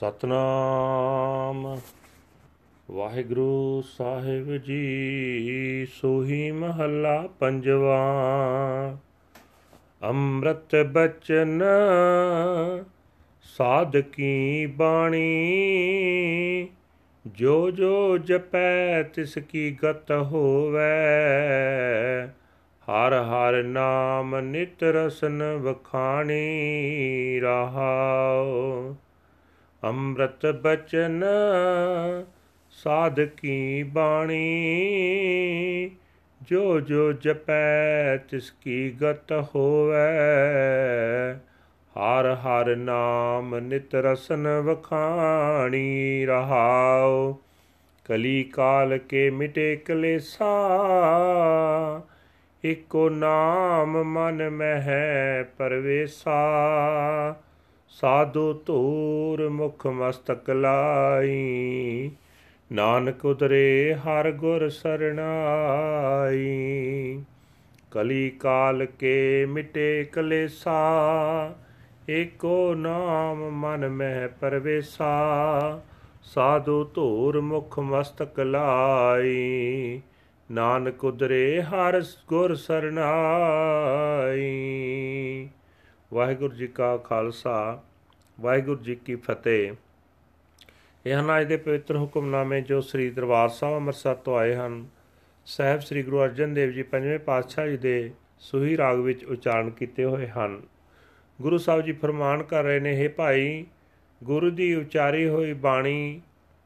ਸਤਨਾਮ। ਵਾਹਿਗੁਰੂ ਸਾਹਿਬ ਜੀ, ਸੋਹੀ ਮਹੱਲਾ ਪੰਜਵਾ। ਅੰਮ੍ਰਿਤ ਬਚਨ ਸਾਧਕੀ ਬਾਣੀ? ਜੋ ਜੋ ਜਪੈ, ਤਿਸ ਕੀ ਗਤ ਹੋਵੇ। ਹਰ ਹਰ ਨਾਮ ਨਿਤ ਰਸਨ ਵਖਾਣੀ ਰਹਾਉ ਅੰਮ੍ਰਿਤ ਬਚਨ ਸਾਧਕੀ ਬਾਣੀ? ਜੋ ਜੋ ਜਪੈ ਤਿਸ ਕੀ ਗਤ ਹੋਵੇ। ਹਰ ਹਰ ਨਾਮ ਨਿਤ ਰਸਨ ਵਖਾਣੀ ਰਹਾਉ। ਕਲੀ ਕਾਲ ਕੇ ਮਿਟੇ ਕਲੇਸਾ। ਇਕੋ ਨਾਮ ਮਨ ਮਹਿ ਪਰਵੇਸਾ। ਸਾਧੂ ਧੂਰ ਮੁਖ ਮਸਤਕ ਲਾਈ, ਨਾਨਕ ਉਦਰੇ ਹਰ ਗੁਰ ਸਰਣਾਈ। ਕਲੀ ਕਾਲ ਕੇ ਮਿਟੇ ਕਲੇਸਾ, ਏਕੋ ਨਾਮ ਮਨ ਮਹਿ ਪਰਵੇਸਾ। ਸਾਧੂ ਧੂਰ ਮੁਖ ਮਸਤਕ ਲਾਈ, ਨਾਨਕ ਉਦਰੇ ਹਰ ਗੁਰ ਸਰਣਾਈ। ਵਾਹਿਗੁਰੂ ਜੀ ਕਾ ਖਾਲਸਾ, ਵਾਹਿਗੁਰੂ ਜੀ ਕੀ ਫਤਿਹ। ਇਹ ਹਨ ਅੱਜ ਦੇ ਪਵਿੱਤਰ ਹੁਕਮਨਾਮੇ ਜੋ ਸ੍ਰੀ ਦਰਬਾਰ ਸਾਹਿਬ ਅੰਮ੍ਰਿਤਸਰ ਤੋਂ ਆਏ ਹਨ। ਸਹਿਬ ਸ੍ਰੀ ਗੁਰੂ ਅਰਜਨ ਦੇਵ ਜੀ ਪੰਜਵੇਂ ਪਾਤਸ਼ਾਹ ਜੀ ਦੇ ਸੁਹੀ ਰਾਗ ਵਿੱਚ ਉਚਾਰਨ ਕੀਤੇ ਹੋਏ ਹਨ। ਗੁਰੂ ਸਾਹਿਬ ਜੀ ਫਰਮਾਨ ਕਰ ਰਹੇ ਨੇ हे ਭਾਈ, ਗੁਰੂ ਦੀ ਉਚਾਰੀ ਹੋਈ ਬਾਣੀ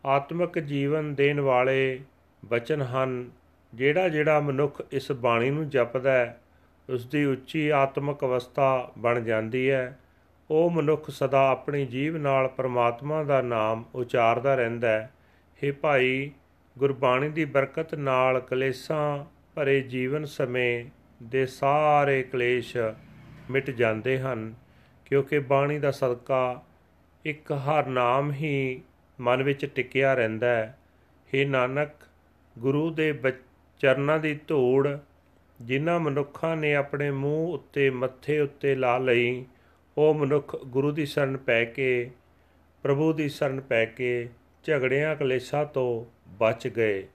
ਆਤਮਿਕ ਜੀਵਨ ਦੇਣ ਵਾਲੇ ਬਚਨ ਹਨ। ਜਿਹੜਾ ਜਿਹੜਾ ਮਨੁੱਖ ਇਸ ਬਾਣੀ ਨੂੰ ਜਪਦਾ ਹੈ ਉਸ ਦੀ ਉੱਚੀ ਆਤਮਿਕ ਅਵਸਥਾ ਬਣ ਜਾਂਦੀ ਹੈ। ਉਹ ਮਨੁੱਖ ਸਦਾ ਆਪਣੀ ਜੀਵ ਨਾਲ ਪਰਮਾਤਮਾ ਦਾ ਨਾਮ ਉਚਾਰਦਾ ਰਹਿੰਦਾ ਹੈ। हे ਭਾਈ, ਗੁਰਬਾਣੀ ਦੀ ਬਰਕਤ ਨਾਲ ਕਲੇਸ਼ਾਂ ਭਰੇ ਜੀਵਨ ਸਮੇਂ ਦੇ ਸਾਰੇ ਕਲੇਸ਼ ਮਿਟ ਜਾਂਦੇ ਹਨ, ਕਿਉਂਕਿ ਬਾਣੀ ਦਾ ਸਦਕਾ ਇੱਕ ਹਰ ਨਾਮ ਹੀ ਮਨ ਵਿੱਚ ਟਿਕਿਆ ਰਹਿੰਦਾ ਹੈ। हे ਨਾਨਕ, ਗੁਰੂ ਦੇ ਚਰਨਾਂ ਦੀ ਧੂੜ ਜਿਨ੍ਹਾਂ ਮਨੁੱਖਾਂ ਨੇ ਆਪਣੇ ਮੂੰਹ ਉੱਤੇ ਮੱਥੇ ਉੱਤੇ ਲਾ ਲਈ ਉਹ ਮਨੁੱਖ ਗੁਰੂ ਦੀ ਸ਼ਰਨ ਪੈ ਕੇ ਪ੍ਰਭੂ ਦੀ ਸ਼ਰਨ ਪੈ ਕੇ ਝਗੜਿਆਂ ਕਲੇਸ਼ਾਂ ਤੋਂ ਬਚ ਗਏ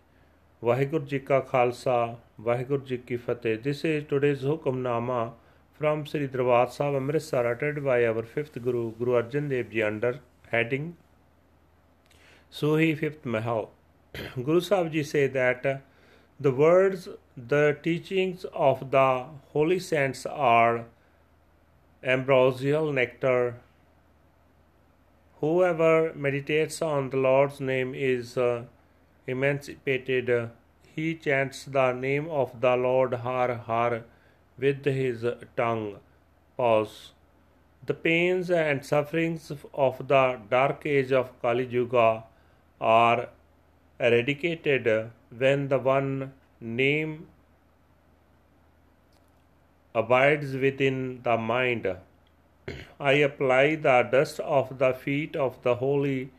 ਵਾਹਿਗੁਰੂ ਜੀ ਕਾ ਖਾਲਸਾ ਵਾਹਿਗੁਰੂ ਜੀ ਕੀ ਫਤਿਹ this is today's Hukamnama from Sri Darbar Sahib Amritsar ਅਟੈਡ by our 5th Guru Guru Arjan Dev ji under heading Suhi 5th ਮਹਾਉ Guru Sahib ji say that the words, the teachings of the holy saints are ambrosial nectar. Whoever meditates on the Lord's name is uh, emancipated. He chants the name of the Lord Har Har with his tongue. Pause. The pains and sufferings of the dark age of Kali Yuga are eradicated when the one name abides within the mind. I apply the dust of the feet of the holy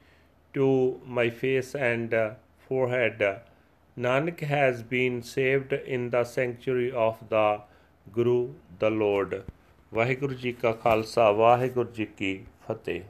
to my face and forehead. Nanak has been saved in the sanctuary of the Guru the lord Waheguru ji ਕਾ ਖਾਲਸਾ ਵਾਹਿਗੁਰੂ ਜੀ ਕੀ ਫਤਿਹ